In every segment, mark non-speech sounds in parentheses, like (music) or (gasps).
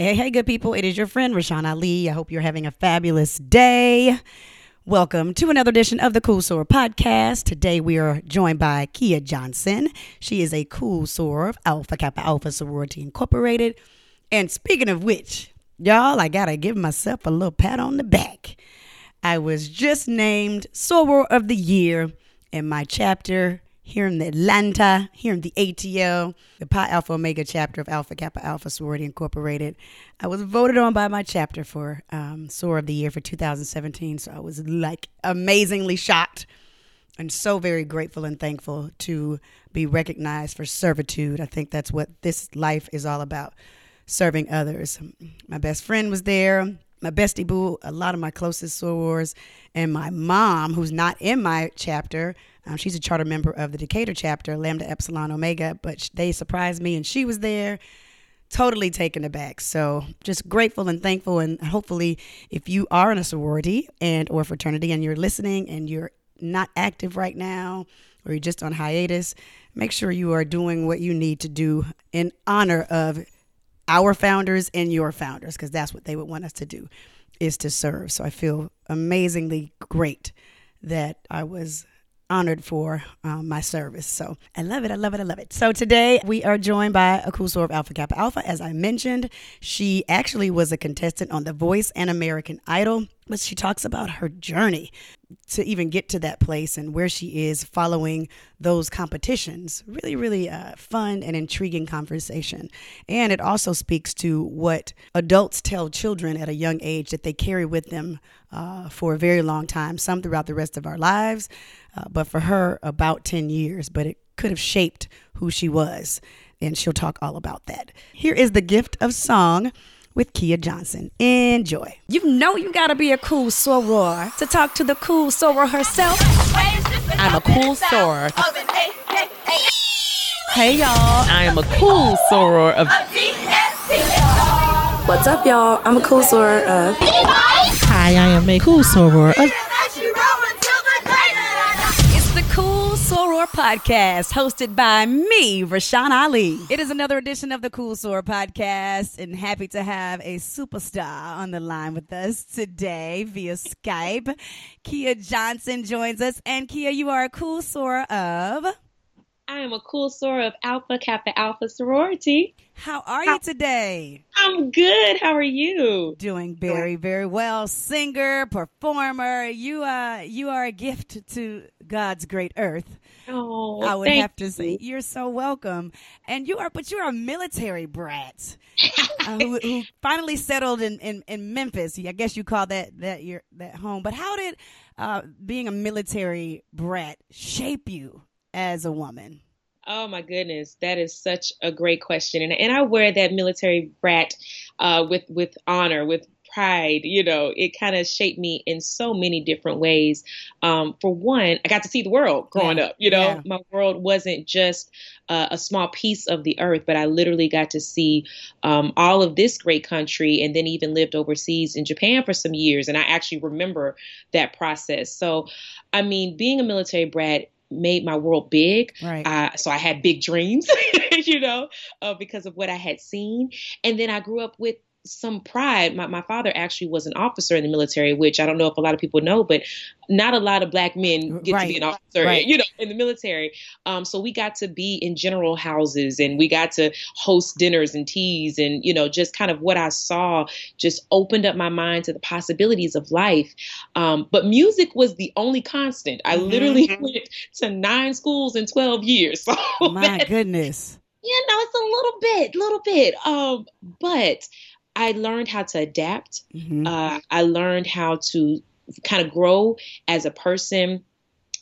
Hey, hey, good people. It is your friend, Rashawn Ali. I hope you're having a fabulous day. Welcome to another edition of the Cool Soror podcast. Today we are joined by Kia Johnson. She is a cool soror of Alpha Kappa Alpha Sorority Incorporated. And speaking of which, y'all, I gotta give myself a little pat on the back. I was just named Soror of the Year in my chapter here in the Atlanta, here in the ATL, the Pi Alpha Omega chapter of Alpha Kappa Alpha Sorority Incorporated. I was voted on by my chapter for um, Soror of the Year for 2017. So I was like amazingly shocked and so very grateful and thankful to be recognized for servitude. I think that's what this life is all about serving others. My best friend was there my bestie boo, a lot of my closest sorors, and my mom, who's not in my chapter. Um, she's a charter member of the Decatur chapter, Lambda Epsilon Omega, but they surprised me and she was there. Totally taken aback. So just grateful and thankful. And hopefully, if you are in a sorority and or fraternity and you're listening and you're not active right now or you're just on hiatus, make sure you are doing what you need to do in honor of our founders and your founders because that's what they would want us to do is to serve so i feel amazingly great that i was honored for um, my service. So I love it. I love it. I love it. So today we are joined by a cool soror of Alpha Kappa Alpha. As I mentioned, she actually was a contestant on The Voice and American Idol, but she talks about her journey to even get to that place and where she is following those competitions. Really, really uh, fun and intriguing conversation. And it also speaks to what adults tell children at a young age that they carry with them uh, for a very long time, some throughout the rest of our lives, uh, but for her, about 10 years. But it could have shaped who she was. And she'll talk all about that. Here is the gift of song with Kia Johnson. Enjoy. You know you gotta be a cool soror to talk to the cool soror herself. I'm a cool soror. Hey y'all. I am a cool soror of. What's up, y'all? I'm a cool soror of. Hi, I am a cool soror of. Podcast, hosted by me, Rashawn Ali. It is another edition of the Cool Soror Podcast, and happy to have a superstar on the line with us today via Skype. Kia Johnson joins us, and Kia, you are a cool soror of. I am a cool soror of Alpha Kappa Alpha sorority. How are you today? I'm good. How are you? Doing very, very well. Singer, performer. You uh you are a gift to God's great earth. Oh, I would have to say you're so welcome. And you are but you're a military brat. uh, who, who (laughs) finally settled in, in, in Memphis. I guess you call that that your that home. But how did uh, being a military brat shape you as a woman? Oh my goodness, that is such a great question, and and I wear that military brat uh, with with honor, with pride. You know, it kind of shaped me in so many different ways. Um, for one, I got to see the world growing Yeah, up. You know, yeah. my world wasn't just uh, a small piece of the earth, but I literally got to see um, all of this great country, and then even lived overseas in Japan for some years, and I actually remember that process. So, I mean, being a military brat made my world big. Right. Uh, so I had big dreams, (laughs) you know, uh, because of what I had seen. And then I grew up with some pride. My, my father actually was an officer in the military, which I don't know if a lot of people know, but not a lot of black men get Right. to be an officer, Right. you know, in the military. Um, so we got to be in general houses and we got to host dinners and teas and, you know, just kind of what I saw just opened up my mind to the possibilities of life. Um, but music was the only constant. I Mhm. literally (laughs) went to nine schools in 12 years. So My (laughs) goodness. you know, it's a little bit, little bit. Um, but I learned how to adapt. Mhm. Uh, I learned how to kind of grow as a person.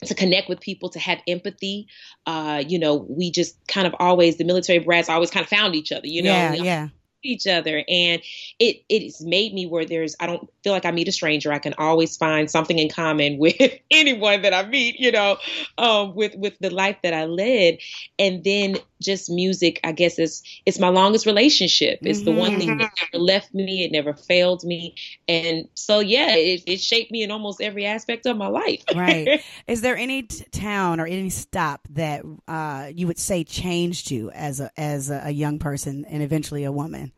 To connect with people, to have empathy. Uh, you know, we just kind of always, the military brats always kind of found each other, you know, yeah, yeah. each other and it it has made me where there's I don't feel like I meet a stranger I can always find something in common (laughs) with anyone that I meet you know um with with the life that I led and then just music I guess is it's my longest relationship it's the one thing that never left me it never failed me and so yeah it, it shaped me in almost every aspect of my life right. (laughs) Is there any t- town or any stop that uh, you would say changed you as a as a, a young person and eventually a woman?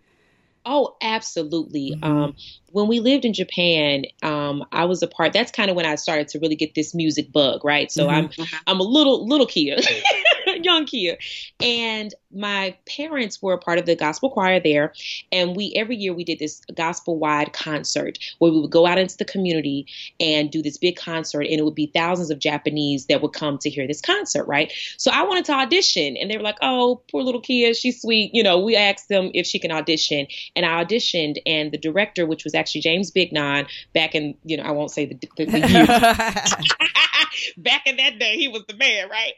Oh, absolutely. Mhm. Um, when we lived in Japan, um, I was a part. That's kind of when I started to really get this music bug, right? So Mhm. I'm I'm a little little Kia, (laughs) (laughs) young Kia, and my parents were a part of the gospel choir there, and we every year we did this gospel wide concert where we would go out into the community and do this big concert, and it would be thousands of Japanese that would come to hear this concert, right? So I wanted to audition, and they were like, "Oh, poor little Kia, she's sweet." You know, we asked them if she can audition, and I auditioned, and the director, which was actually James Bignon, back in you know I won't say the, the, the year, (laughs) (laughs) back in that day, he was the man, right?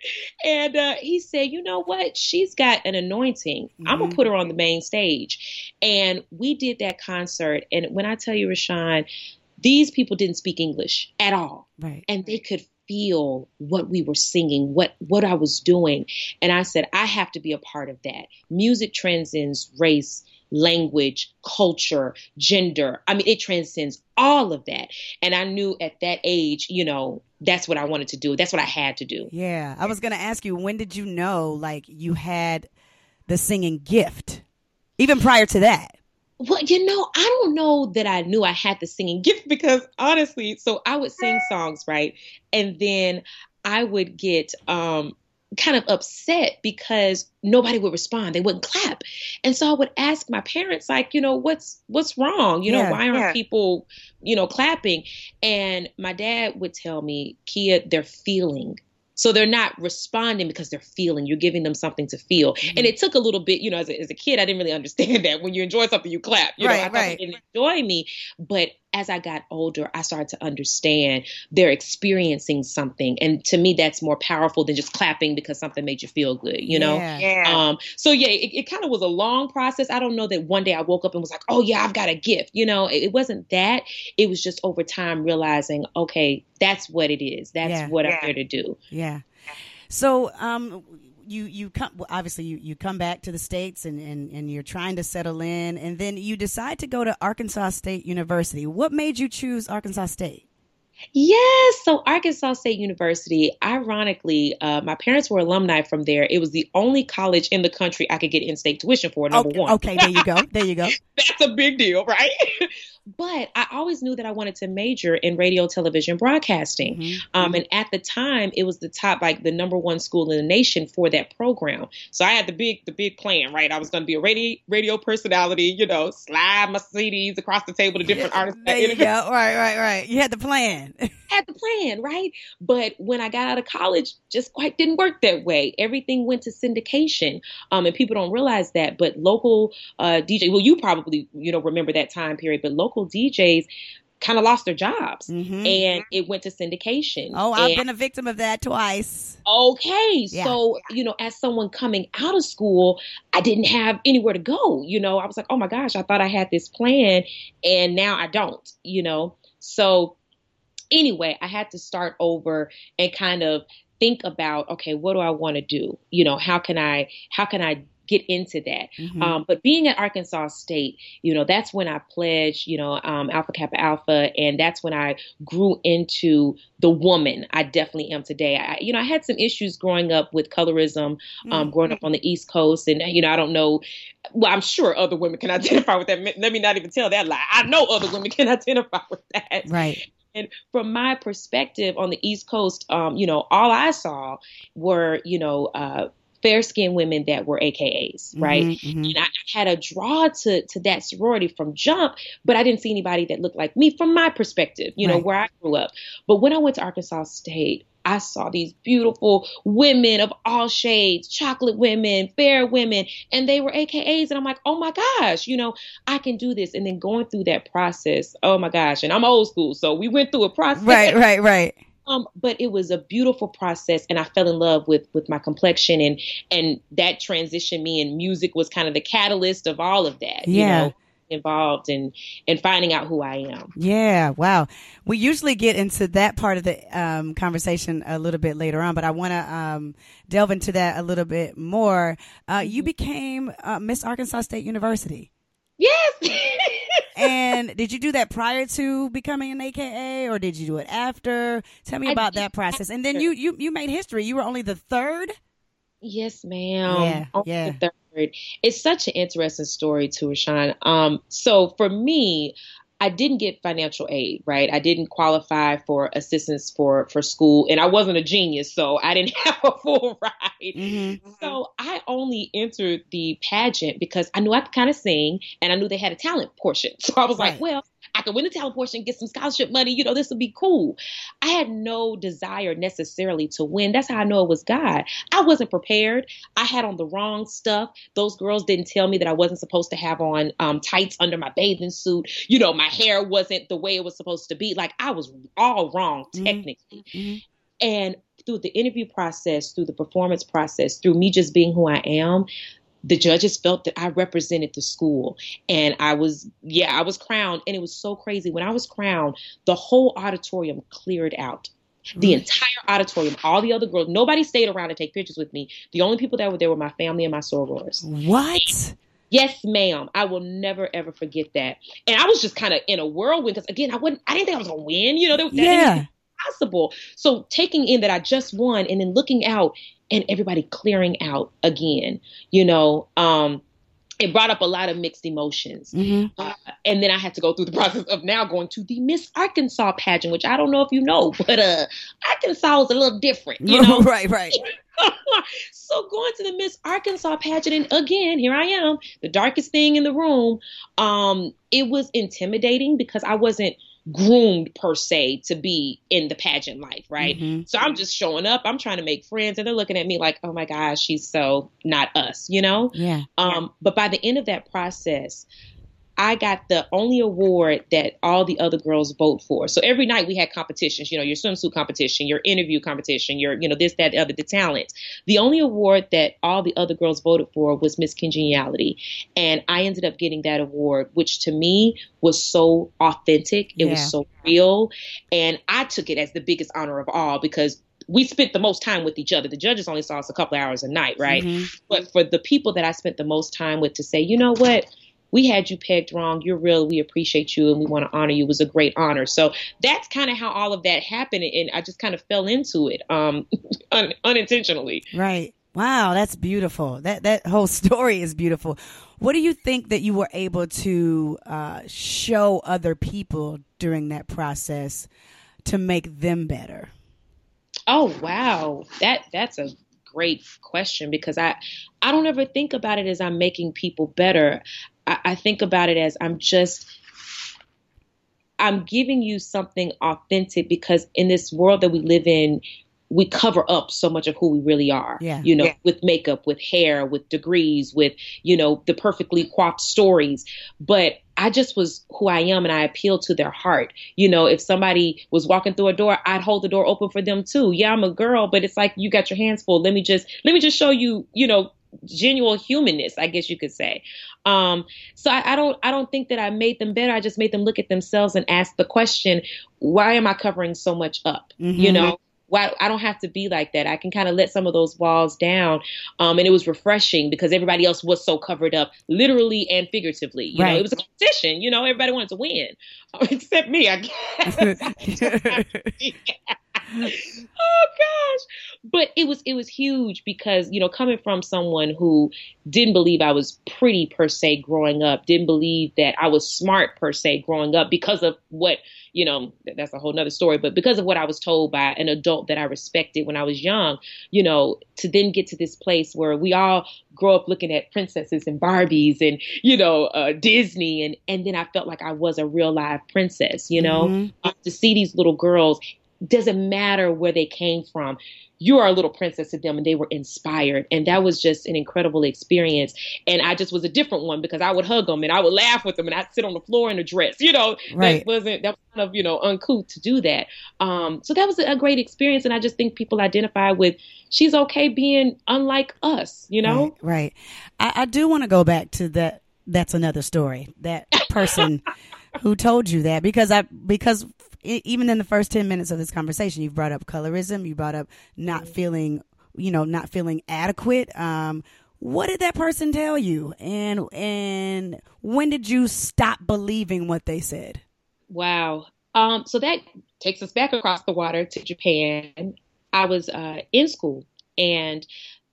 And uh, he said, you know what? She's got an anointing. I'm gonna Mhm. put her on the main stage. And we did that concert. And when I tell you, Rashawn, these people didn't speak English at all right. and they could feel what we were singing, what what I was doing. And I said, I have to be a part of that. Music transcends race, language, culture, gender. I mean, it transcends all of that. And I knew at that age, you know, that's what I wanted to do. That's what I had to do. Yeah, I was going to ask you when did you know like you had the singing gift? Even prior to that. Well, you know, I don't know that I knew I had the singing (laughs) gift because honestly, so I would sing songs, right? And then I would get um kind of upset because nobody would respond. They wouldn't clap. And so I would ask my parents like, you know, what's what's wrong? You know, Yeah. why aren't people, you know, clapping? And my dad would tell me, Kia, they're feeling. So they're not responding because they're feeling. You're giving them something to feel. Mm-hmm. And it took a little bit, you know, as a, as a kid, I didn't really understand (laughs) that. When you enjoy something, you clap. You know, Right, I thought right. they didn't enjoy me. But as I got older, I started to understand they're experiencing something. And to me, that's more powerful than just clapping because something made you feel good, you know? Yeah. Um, so yeah, it, it kind of was a long process. I don't know that one day I woke up and was like, oh yeah, I've got a gift. You know, it, it wasn't that. It was just over time realizing, okay, that's what it is. That's Yeah. what I'm here to do. Yeah. So, um, you you come well, obviously you, you come back to the states and, and and you're trying to settle in, and then you decide to go to Arkansas State University. What made you choose Arkansas State? Yes. So Arkansas State University, ironically, uh, my parents were alumni from there. It was the only college in the country I could get in-state tuition for. Number okay, one. okay, there you go, there you go. (laughs) That's a big deal, right? But I always knew that I wanted to major in radio, television, broadcasting. Mhm. Um, and at the time, it was the top, like the number one school in the nation for that program. So I had the big, the big plan, right? I was going to be a radio, radio personality, you know, slide my CDs across the table to different artists. There you go. Right, right, right. You had the plan. (laughs) had the plan, right? But when I got out of college, just quite didn't work that way. Everything went to syndication, um, and people don't realize that. But local uh, DJ, well, you probably you know remember that time period, but local DJs kind of lost their jobs, Mhm. and it went to syndication. Oh, I've And- been a victim of that twice. Okay, Yeah. so you know, as someone coming out of school, I didn't have anywhere to go. You know, I was like, oh my gosh, I thought I had this plan, and now I don't. You know, so anyway, I had to start over and kind of think about, okay, what do I want to do? You know, how can I, how can I get into that? Mhm. Um, but being at Arkansas State, you know, that's when I pledged, you know, um, Alpha Kappa Alpha, and that's when I grew into the woman I definitely am today. I, you know, I had some issues growing up with colorism, um, growing up on the East Coast, and you know, I don't know. Well, I'm sure other women can (laughs) identify with that. Let me not even tell that lie. I know other women can (laughs) identify with that. right. And from my perspective on the East Coast, um, you know, all I saw were, you know, uh, fair skinned women that were AKAs, right? Mhm, mhm. And I had a draw to to that sorority from jump, but I didn't see anybody that looked like me from my perspective, you know, Right. where I grew up. But when I went to Arkansas State, I saw these beautiful women of all shades, chocolate women, fair women, and they were AKAs. And I'm like, oh my gosh, you know, I can do this. And then going through that process, oh my gosh, and I'm old school, so we went through a process. Right, right, right. Um, but it was a beautiful process, and I fell in love with with my complexion, and and that transitioned me. And music was kind of the catalyst of all of that. Yeah. You know, involved in in finding out who I am. Yeah, wow. We usually get into that part of the um, conversation a little bit later on, but I want to um, delve into that a little bit more. Uh, you became uh, Miss Arkansas State University. Yes. (laughs) And did you do that prior to becoming an AKA or did you do it after? Tell me I about that process. And then you, you, you made history. You were only the third. yes, ma'am. Yeah, Only yeah. the third. It's such an interesting story too, Rashawn. Um, so for me, I didn't get financial aid, right? I didn't qualify for assistance for for school, and I wasn't a genius, so I didn't (laughs) have a full ride. Mm-hmm. So I only entered the pageant because I knew I could kind of sing, and I knew they had a talent portion. (laughs) So I was right. like, well, I could win the talent portion, get some scholarship money. You know, this would be cool. I had no desire necessarily to win. That's how I know it was God. I wasn't prepared. I had on the wrong stuff. Those girls didn't tell me that I wasn't supposed to have on um, tights under my bathing suit. You know, my hair wasn't the way it was supposed to be. Like I was all wrong mm-hmm. technically. Mm-hmm. And through the interview process, through the performance process, through me just being who I am, the judges felt that I represented the school. And I was, yeah, I was crowned. And it was so crazy. When I was crowned, the whole auditorium cleared out. The mm. entire auditorium, all the other girls, nobody stayed around to take pictures with me. The only people that were there were my family and my sorors. What? Yes, ma'am. I will never ever forget that. And I was just kind of in a whirlwind because again, I wouldn't. I didn't think I was gonna win. You know, that, yeah. possible. So taking in that I just won and then looking out and everybody clearing out again, you know, um, it brought up a lot of mixed emotions. Mm-hmm. Uh, and then I had to go through the (laughs) process of now going to the Miss Arkansas pageant, which I don't know if you know, (laughs) but uh, Arkansas is a little different, you (laughs) know? right, right. so going to the Miss Arkansas pageant, and again, here I am, the darkest thing in the room. Um, it was intimidating because I wasn't – groomed per se to be in the pageant life, right? Mm-hmm. So I'm just showing up, I'm trying to make friends, and they're looking at me like, oh my gosh, she's so not us, you know? Yeah. Um, but by the end of that process, I got the only award that all the other girls vote for. So every night we had competitions, you know, your swimsuit competition, your interview competition, your, you know, this, that, the other, the talent. The only award that all the other girls voted for was Miss Congeniality. And I ended up getting that award, which to me was so authentic. It yeah. was so real. And I took it as the biggest honor of all because we spent the most time with each other. The judges only saw us a couple hours a night, right? Mm-hmm. But for the people that I spent the most time with to say, you know what? We had you pegged wrong. You're real. We appreciate you and we want to honor you. It was a great honor. So that's kind of how all of that happened. And I just kind of fell into it um, (laughs) un- unintentionally. Right. Wow, that's beautiful. That that whole (laughs) story is beautiful. What do you think that you were able to uh, show other people during that process to make them better? Oh wow, that that's a great question because I I don't ever think about it as I'm making people better. I, I think about it as I'm just I'm giving you something authentic because in this world that we live in, we cover up so much of who we really are. Yeah. You know, yeah. with makeup, with hair, with degrees, with, you know, the perfectly coiffed stories. But I just was who I am and I appeal to their heart. You know, if somebody was walking through a door, I'd hold the door open for them too. Yeah, I'm a girl, but it's like you got your hands full. Let me just let me just show you, you know, genuine humanness, I guess you could say. Um, so I, I, don't I don't think that I made them better. I just made them look at themselves and ask the question, why am I covering so much up? Mm-hmm. You know, why I don't have to be like that. I can kind of let some of those walls down. Um, and it was refreshing because everybody else was so covered up, literally and figuratively. You right. know, it was a competition. You know, everybody wanted to win, (laughs) except me, I guess. (laughs) (laughs) oh gosh but it was it was huge because you know coming from someone who didn't believe i was pretty per se growing up didn't believe that i was smart per se growing up because of what you know that's a whole nother story but because of what i was told by an adult that i respected when i was young you know to then get to this place where we all grow up looking at princesses and barbies and you know uh, disney and and then i felt like i was a real live princess you know mm-hmm. uh, to see these little girls doesn't matter where they came from. You are a little princess to them, and they were inspired. And that was just an incredible experience. And I just was a different one because I would hug them and I would laugh with them and I'd sit on the floor in a dress. You know, right. that wasn't, that was kind of, you know, uncouth to do that. Um, so that was a great experience. And I just think people identify with she's okay being unlike us, you know? Right. right. I, I do want to go back to that. That's another story. That person (laughs) who told you that because I, because even in the first 10 minutes of this conversation, you've brought up colorism, you brought up not feeling, you know, not feeling adequate. Um, what did that person tell you? And, and when did you stop believing what they said? Wow. Um, so that takes us back across the water to Japan. I was uh, in school and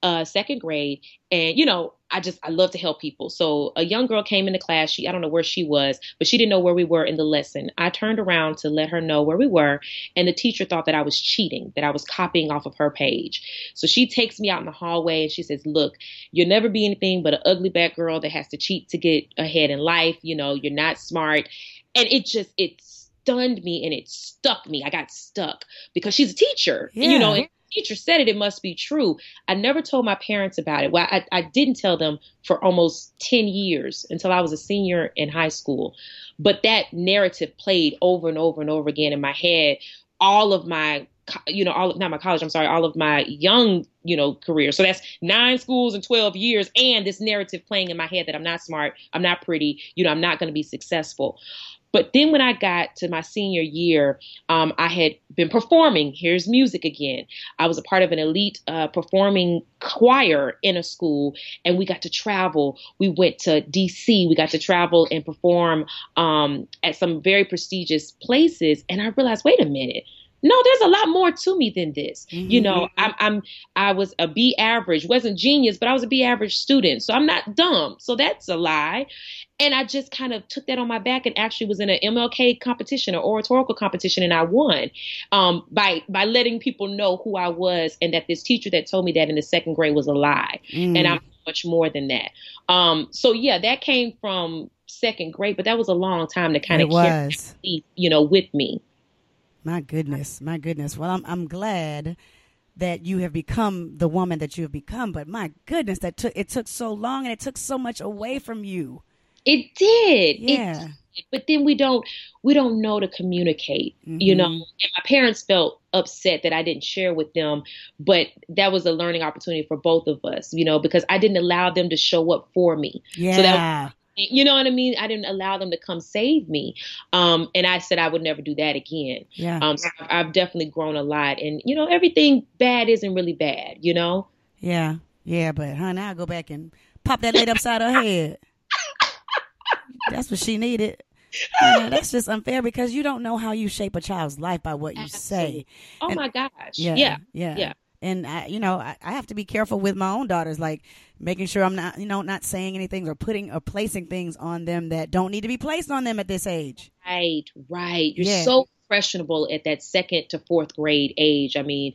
uh, second grade, and you know, I just I love to help people. So a young girl came into class. She I don't know where she was, but she didn't know where we were in the lesson. I turned around to let her know where we were, and the teacher thought that I was cheating, that I was copying off of her page. So she takes me out in the hallway and she says, "Look, you'll never be anything but an ugly bad girl that has to cheat to get ahead in life. You know, you're not smart." And it just it stunned me and it stuck me. I got stuck because she's a teacher, Yeah. you know. And teacher said it, it must be true. I never told my parents about it. Well, I, I didn't tell them for almost 10 years until I was a senior in high school. But that narrative played over and over and over again in my head all of my you know all of not my college i'm sorry all of my young you know career so that's nine schools and 12 years and this narrative playing in my head that i'm not smart i'm not pretty you know i'm not going to be successful but then when I got to my senior year, um, I had been performing. Here's music again. I was a part of an elite uh, performing choir in a school, and we got to travel. We went to DC. We got to travel and perform um, at some very prestigious places. And I realized, wait a minute. No, there's a lot more to me than this. You know, I'm, I'm, I was a B average, wasn't genius, but I was a B average student, so I'm not dumb. So that's a lie. And I just kind of took that on my back and actually was in an MLK competition, an oratorical competition, and I won um, by by letting people know who I was and that this teacher that told me that in the second grade was a lie, Mm. and I'm much more than that. Um, so yeah, that came from second grade, but that was a long time to kind it of carry, was. you know, with me. My goodness, my goodness. Well, I'm I'm glad that you have become the woman that you have become, but my goodness, that took it took so long and it took so much away from you. It did. Yeah. did. But then we don't we don't know to communicate, you know. Mhm. And my parents felt upset that I didn't share with them, but that was a learning opportunity for both of us, you know, because I didn't allow them to show up for me. Yeah. So that you know what I mean? I didn't allow them to come save me. Um, and I said I would never do that again. yeah. Um, so I've, I've definitely grown a lot. And, you know, everything bad isn't really bad, you know? yeah. Yeah, but honey, I'll go back and pop that lady upside her head. That's what she needed. Yeah, that's just unfair because you don't know how you shape a child's life by what you say. Oh And- my gosh. Yeah, Yeah. yeah, yeah. And I, you know, I, I have to be careful with my own daughters, like making sure I'm not, you know, not saying anything or putting or placing things on them that don't need to be placed on them at this age. Right, right. You're Yeah. so impressionable at that second to fourth grade age. I mean,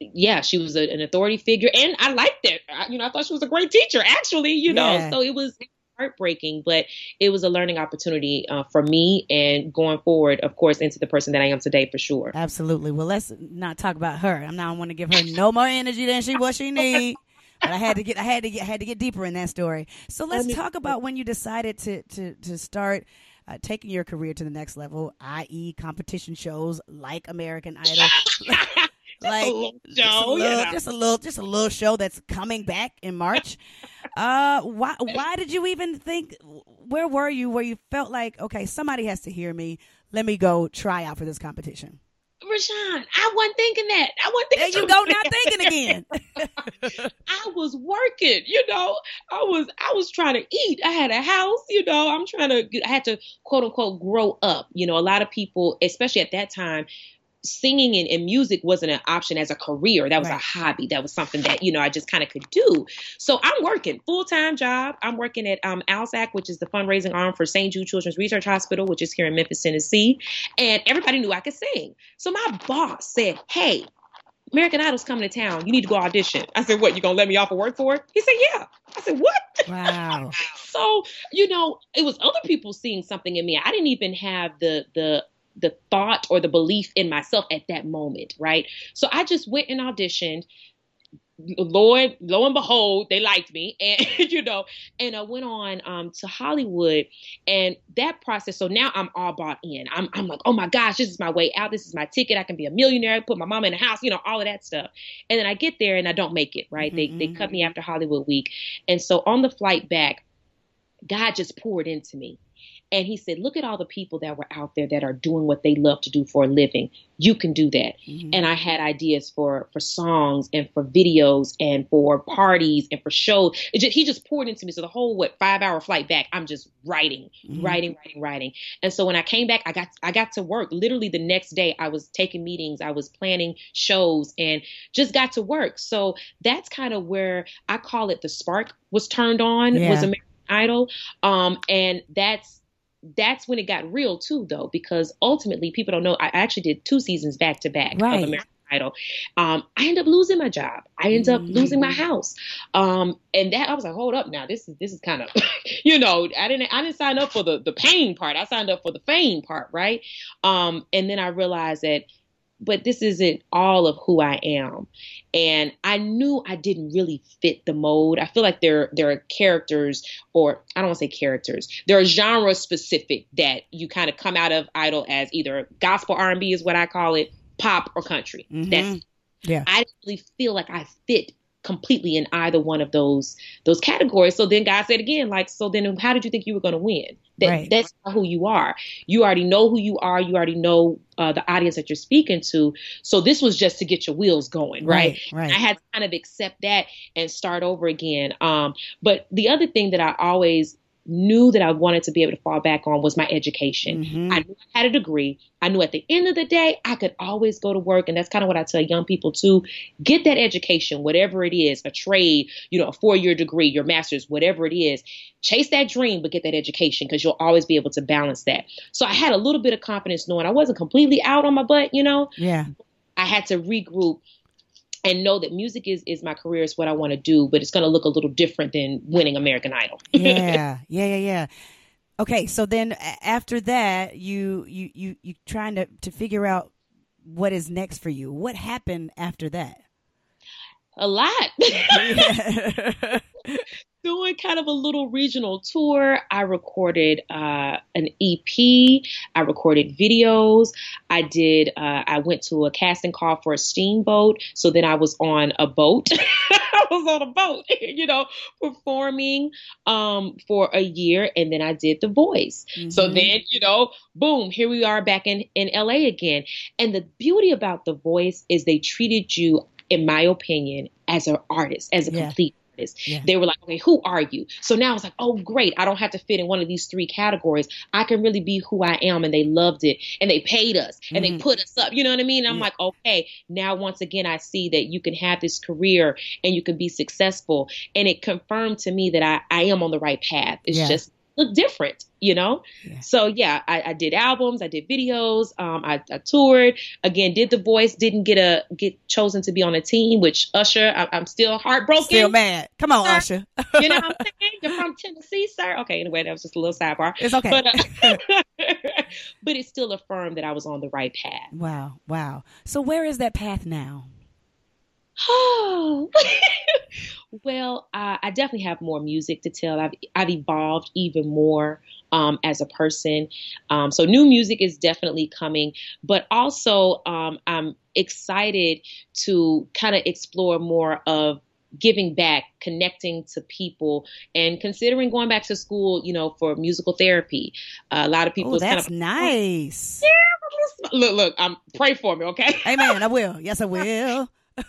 yeah, she was a, an authority figure, and I liked it. I, you know, I thought she was a great teacher, actually. You know, Yeah. so it was heartbreaking, but it was a learning opportunity uh, for me, and going forward, of course, into the person that I am today for sure. Absolutely. Well, let's not talk about her. I'm not want to give her no more energy than she what she need. But I had to get, I had to get, I had to get deeper in that story. So let's talk about when you decided to to to start. Uh, taking your career to the next level, i.e., competition shows like American Idol, (laughs) like little just a show, you little, know. just a little, just a little show that's coming back in March. Uh, why, why did you even think? Where were you? Where you felt like, okay, somebody has to hear me. Let me go try out for this competition. Rashawn, I wasn't thinking that. I wasn't There thinking you go, not thinking again. (laughs) I was working, you know. I was I was trying to eat. I had a house, you know. I'm trying to I had to quote unquote grow up. You know, a lot of people, especially at that time, singing and, and music wasn't an option as a career. That was a hobby. That was something that, you know, I just kind of could do. So I'm working full-time job. I'm working at um ALSAC, which is the fundraising arm for St. Jude Children's Research Hospital, which is here in Memphis, Tennessee. And everybody knew I could sing. So my boss said, Hey, American Idol's coming to town. You need to go audition. I said, What, you gonna let me off of work for it? He said, Yeah. I said, What? Wow. (laughs) So, you know, it was other people seeing something in me. I didn't even have the the the thought or the belief in myself at that moment, right? So I just went and auditioned. Lord, lo and behold, they liked me, (laughs) and you know, and I went on um, to Hollywood, and that process. So now I'm all bought in. I'm, I'm like, oh my gosh, this is my way out. This is my ticket. I can be a millionaire. Put my mom in a house. You know, all of that stuff. And then I get there and I don't make it. Right? They they cut me after Hollywood week, and so on the flight back, God just poured into me. And he said, Look at all the people that were out there that are doing what they love to do for a living. You can do that. Mhm. And I had ideas for for songs and for videos and for parties and for shows. It just, he just poured into me. So the whole what five hour flight back, I'm just writing, Mhm. writing, writing, writing. And so when I came back, I got I got to work. Literally the next day, I was taking meetings, I was planning shows, and just got to work. So that's kind of where I call it the spark was turned on. Was American Idol, um, and that's that's when it got real too, though, because ultimately people don't know. I actually did two seasons back to back Right. of American Idol. Um, I end up losing my job. I end up losing my house. Um, and that I was like, hold up, now this is this is kind of, (laughs) you know, I didn't I didn't sign up for the the pain part. I signed up for the fame part, right? Um, and then I realized that, but this isn't all of who I am, and I knew I didn't really fit the mold. I feel like there there are characters, or I don't want to say characters. There are genre specific that you kind of come out of Idol as either gospel R and B is what I call it, pop or country. Mhm. That's Yeah. I didn't really feel like I fit completely in either one of those those categories. So then God said again, like, so then how did you think you were going to win? That Right. that's not who you are. You already know who you are. You already know uh, the audience that you're speaking to. So this was just to get your wheels going, right? Right. I had to kind of accept that and start over again. Um, but the other thing that I always knew that I wanted to be able to fall back on was my education. Mhm. I knew I had a degree. I knew at the end of the day, I could always go to work. And that's kind of what I tell young people too. Get that education, whatever it is, a trade, you know, a four year degree, your master's, whatever it is. Chase that dream, but get that education because you'll always be able to balance that. So I had a little bit of confidence knowing I wasn't completely out on my butt, you know. yeah. I had to regroup and know that music is is my career is what I want to do, but it's going to look a little different than winning American Idol. yeah, (laughs) yeah, yeah, yeah. Okay, so then after that, you you you you trying to to figure out what is next for you. What happened after that? a lot. (laughs) (laughs) Doing kind of a little regional tour. I recorded uh, an EP. I recorded videos. I did. Uh, I went to a casting call for a steamboat. So then I was on a boat. (laughs) I was on a boat, (laughs) you know, performing um, for a year, and then I did The Voice. So Mhm. then, you know, boom, here we are back in, in LA again. And the beauty about The Voice is they treated you, in my opinion, as an artist, as a Yeah. complete artist. Yeah. They were like, okay, who are you? So now it's like, oh, great. I don't have to fit in one of these three categories. I can really be who I am. And they loved it. And they paid us and Mhm. they put us up. You know what I mean? And I'm Yeah. like, okay, now once again, I see that you can have this career and you can be successful. And it confirmed to me that I, I am on the right path. It's Yeah. just look different, you know? Yeah. So yeah, I, I did albums, I did videos, um, I, I toured. Again, did the voice, didn't get a get chosen to be on a team, which Usher, I, I'm still heartbroken. Still mad. Come on, Sir. Usher. you know what I'm (laughs) saying? You're from Tennessee, sir. Okay, anyway, that was just a little sidebar. It's okay. But uh, (laughs) (laughs) but it still affirmed that I was on the right path. wow, wow. So where is that path now? Oh, (gasps) well, uh, I definitely have more music to tell. I've I've evolved even more um, as a person. Um, so new music is definitely coming, but also um, I'm excited to kind of explore more of giving back, connecting to people, and considering going back to school. You know, for musical therapy. Uh, a lot of people Oh, is kind that's of nice. (laughs) look, look. Um, pray for me, okay? Amen. I (laughs) will. Yes, I will. (laughs)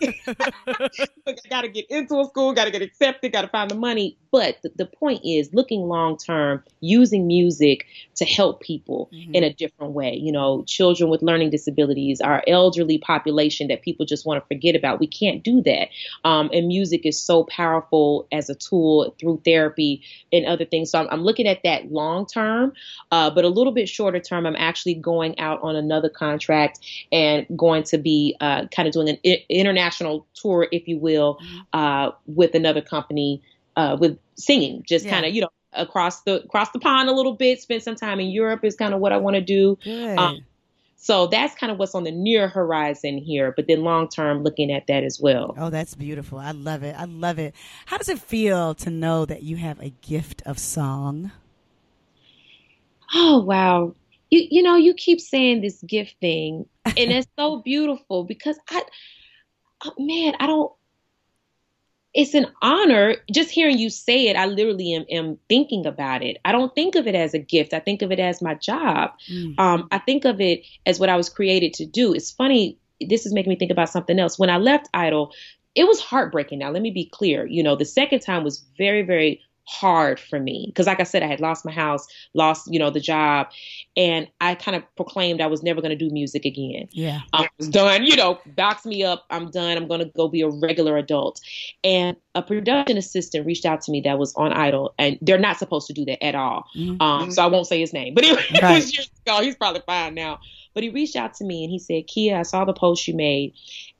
Look, I got to get into a school, got to get accepted, got to find the money. But the, the point is looking long term, using music to help people Mhm. in a different way. You know, children with learning disabilities, our elderly population that people just want to forget about. We can't do that. Um, and music is so powerful as a tool through therapy and other things. So I'm, I'm looking at that long term, uh, but a little bit shorter term, I'm actually going out on another contract and going to be uh, kind of doing an I- international tour, if you will, Mhm. uh, with another company uh, with singing, just Yeah. kind of you know across the across the pond a little bit. Spend some time in Europe is kind of what I want to do. Um, So that's kind of what's on the near horizon here, but then long term, looking at that as well. Oh, that's beautiful. I love it. I love it. How does it feel to know that you have a gift of song? Oh wow. You you know, you keep saying this gift thing and it's so beautiful because I man, I don't it's an honor. Just hearing you say it i literally am, am thinking about it. I don't think of it as a gift. I think of it as my job. Mm. um, i think of it as what i was created to do. It's funny this is making me think about something else. When i left idol it was heartbreaking. Now let me be clear. You know the second time was very very hard for me because like i said i had lost my house lost you know the job and i kind of proclaimed i was never going to do music again Yeah. I was done, you know, box me up. I'm done. I'm going to go be a regular adult. And a production assistant reached out to me that was on Idol, and they're not supposed to do that at all. Mhm. Um, so I won't say his name, but it, (laughs) was years ago. He's probably fine now. But he reached out to me and he said, Kia, I saw the post you made.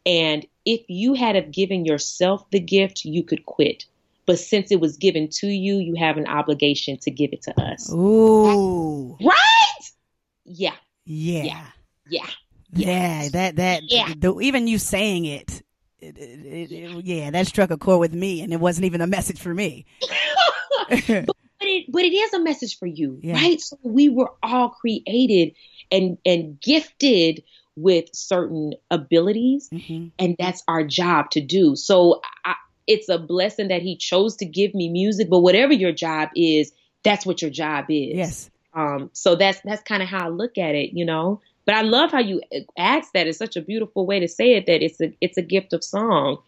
And if you had have given yourself the gift, you could quit. But since it was given to you, you have an obligation to give it to us. Ooh. Right? Yeah. Yeah. Yeah. Yeah. Yeah. That that Yeah. the, even you saying it, it, it, it- yeah, that struck a chord with me, and it wasn't even a message for me. (laughs) but it but it is a message for you, Yeah. right? So we were all created and and gifted with certain abilities, Mhm. and that's our job to do. So I, it's a blessing that He chose to give me music. But whatever your job is, that's what your job is. Yes. Um. So that's that's kind of how I look at it, you know. But I love how you ask that. It's such a beautiful way to say it. That it's a it's a gift of song.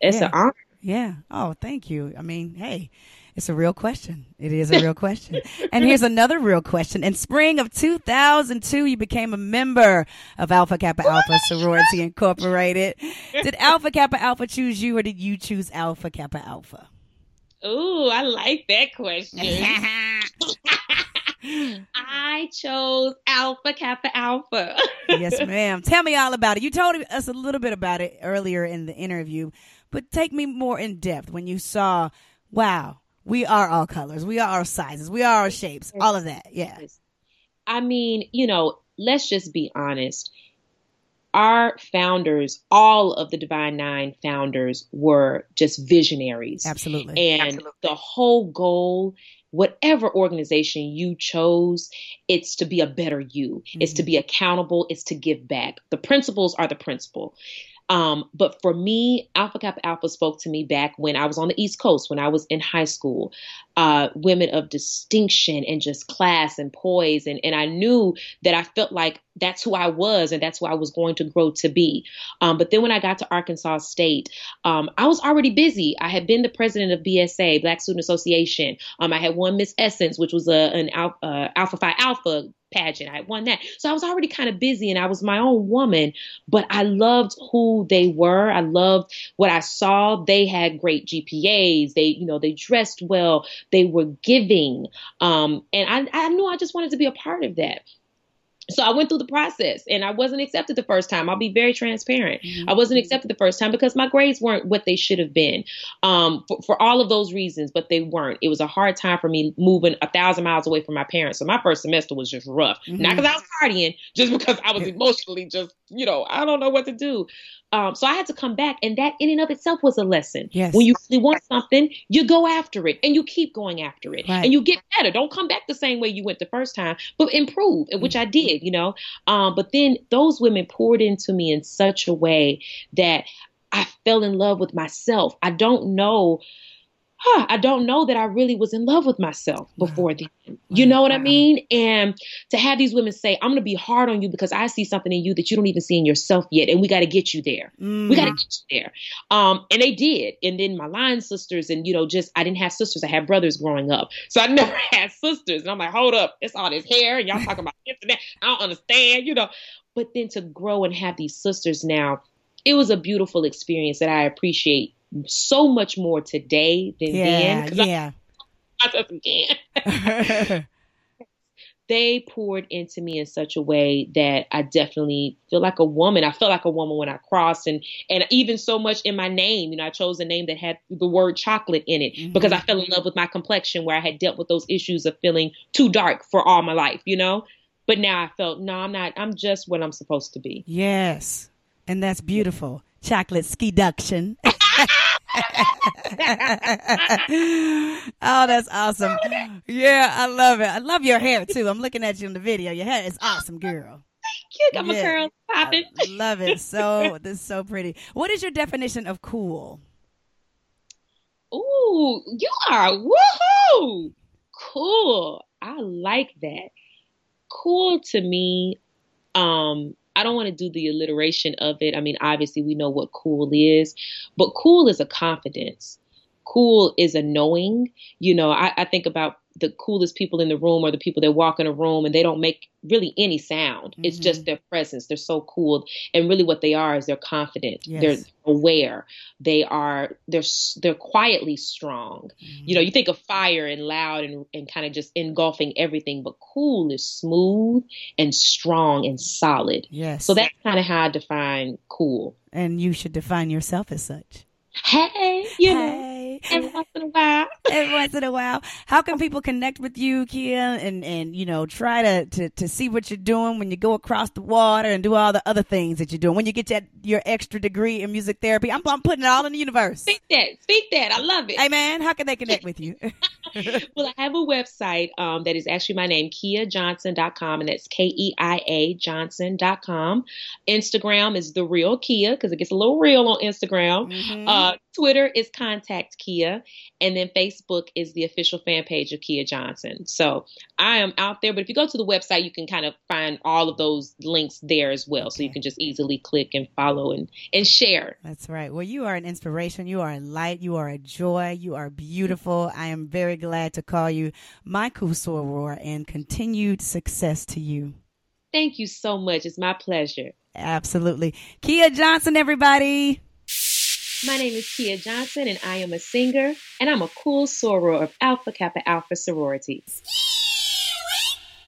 It's Yeah. an honor. Yeah. Oh, thank you. I mean, hey, it's a real question. It is a real question. (laughs) And here's another real question. In spring of 2002, you became a member of Alpha Kappa oh Alpha Sorority Incorporated. Did Alpha Kappa Alpha choose you or did you choose Alpha Kappa Alpha? Ooh, I like that question. (laughs) (laughs) I chose Alpha Kappa Alpha. yes, ma'am. Tell me all about it. You told us a little bit about it earlier in the interview, but take me more in depth when you saw, wow, we are all colors, we are all sizes, we are all shapes, all of that. Yeah. I mean, you know, let's just be honest. Our founders, all of the Divine Nine founders, were just visionaries. Absolutely. And the whole goal, whatever organization you chose, it's to be a better you. It's to mm-hmm. be accountable. It's to give back. The principles are the principle. Um, but for me, Alpha Kappa Alpha spoke to me back when I was on the East Coast, when I was in high school. Uh, women of distinction and just class and poise. And, and I knew that I felt like that's who I was and that's who I was going to grow to be. Um, but then when I got to Arkansas State, um, I was already busy. I had been the president of BSA, Black Student Association. Um, I had won Miss Essence, which was a, an uh, Alpha Phi Alpha pageant. I won that. So I was already kind of busy and I was my own woman, but I loved who they were. I loved what I saw. They had great GPAs. They, you know, they dressed well. They were giving. Um, and I, I knew I just wanted to be a part of that. So I went through the process and I wasn't accepted the first time. I'll be very transparent. I wasn't accepted the first time because my grades weren't what they should have been um, for, for all of those reasons, but they weren't. It was a hard time for me moving a thousand miles away from my parents. So my first semester was just rough. Not because I was partying, just because I was emotionally just, you know, I don't know what to do. Um, so I had to come back, and that in and of itself was a lesson. Yes. When you really want something, you go after it, and you keep going after it, Right. and you get better. Don't come back the same way you went the first time, but improve, which I did, you know. Um, but then those women poured into me in such a way that I fell in love with myself. I don't know. Huh, I don't know that I really was in love with myself before then. You know what I mean? And to have these women say, I'm going to be hard on you because I see something in you that you don't even see in yourself yet. And we got to get you there. We got to get you there. Um, and they did. And then my line sisters, and, you know, just, I didn't have sisters. I had brothers growing up. So I (laughs) never had sisters. And I'm like, hold up. It's all this hair. And y'all talking about this and that. I don't understand, you know. But then to grow and have these sisters now, it was a beautiful experience that I appreciate so much more today than then. Yeah, I- yeah. (laughs) I (laughs) they poured into me in such a way that I definitely feel like a woman. I felt like a woman when I crossed and and even so much in my name, you know, I chose a name that had the word chocolate in it mm-hmm. because I fell in love with my complexion where I had dealt with those issues of feeling too dark for all my life, you know? But now I felt, no, I'm not I'm just what I'm supposed to be. yes. And that's beautiful. Chocolate skiduction. (laughs) oh, that's awesome. Yeah, I love it. I love your hair too. I'm looking at you in the video. Your hair is awesome, girl. Cute, got my Yeah. curls popping. I love it. So this is so pretty. What is your definition of cool? Ooh, you are woohoo! Cool. I like that. Cool to me. Um, I don't want to do the alliteration of it. I mean, obviously we know what cool is, but cool is a confidence. Cool is a knowing. You know, I, I think about the coolest people in the room are the people that walk in a room and they don't make really any sound. Mm-hmm. It's just their presence. They're so cool. And really what they are is they're confident. Yes. They're aware. They are they're they're quietly strong. Mm-hmm. You know, you think of fire and loud and, and kind of just engulfing everything, but cool is smooth and strong and solid. Yes. So that's kind of how I define cool. And you should define yourself as such. Hey, you hey. know every once in a while. every once in a while. How can people connect with you, Keia, and and you know try to, to to see what you're doing when you go across the water and do all the other things that you're doing when you get that your extra degree in music therapy? I'm I'm putting it all in the universe. Speak that, speak that. I love it. Hey man, how can they connect with you? (laughs) (laughs) well, I have a website um, that is actually my name, KeiaJohnson.com, and that's K E I A Johnson.com. Instagram is the real Keia because it gets a little real on Instagram. Mm-hmm. Uh, Twitter is Contact Keia, and then Facebook is the official fan page of Keia Johnson. So I am out there, but if you go to the website, you can kind of find all of those links there as well. Okay. So you can just easily click and follow and, and share. That's right. Well, you are an inspiration. You are a light. You are a joy. You are beautiful. I am very glad to call you my cool soror and continued success to you. Thank you so much. It's my pleasure. Absolutely. Keia Johnson, everybody. My name is Keia Johnson, and I am a singer, and I'm a cool soror of Alpha Kappa Alpha sorority.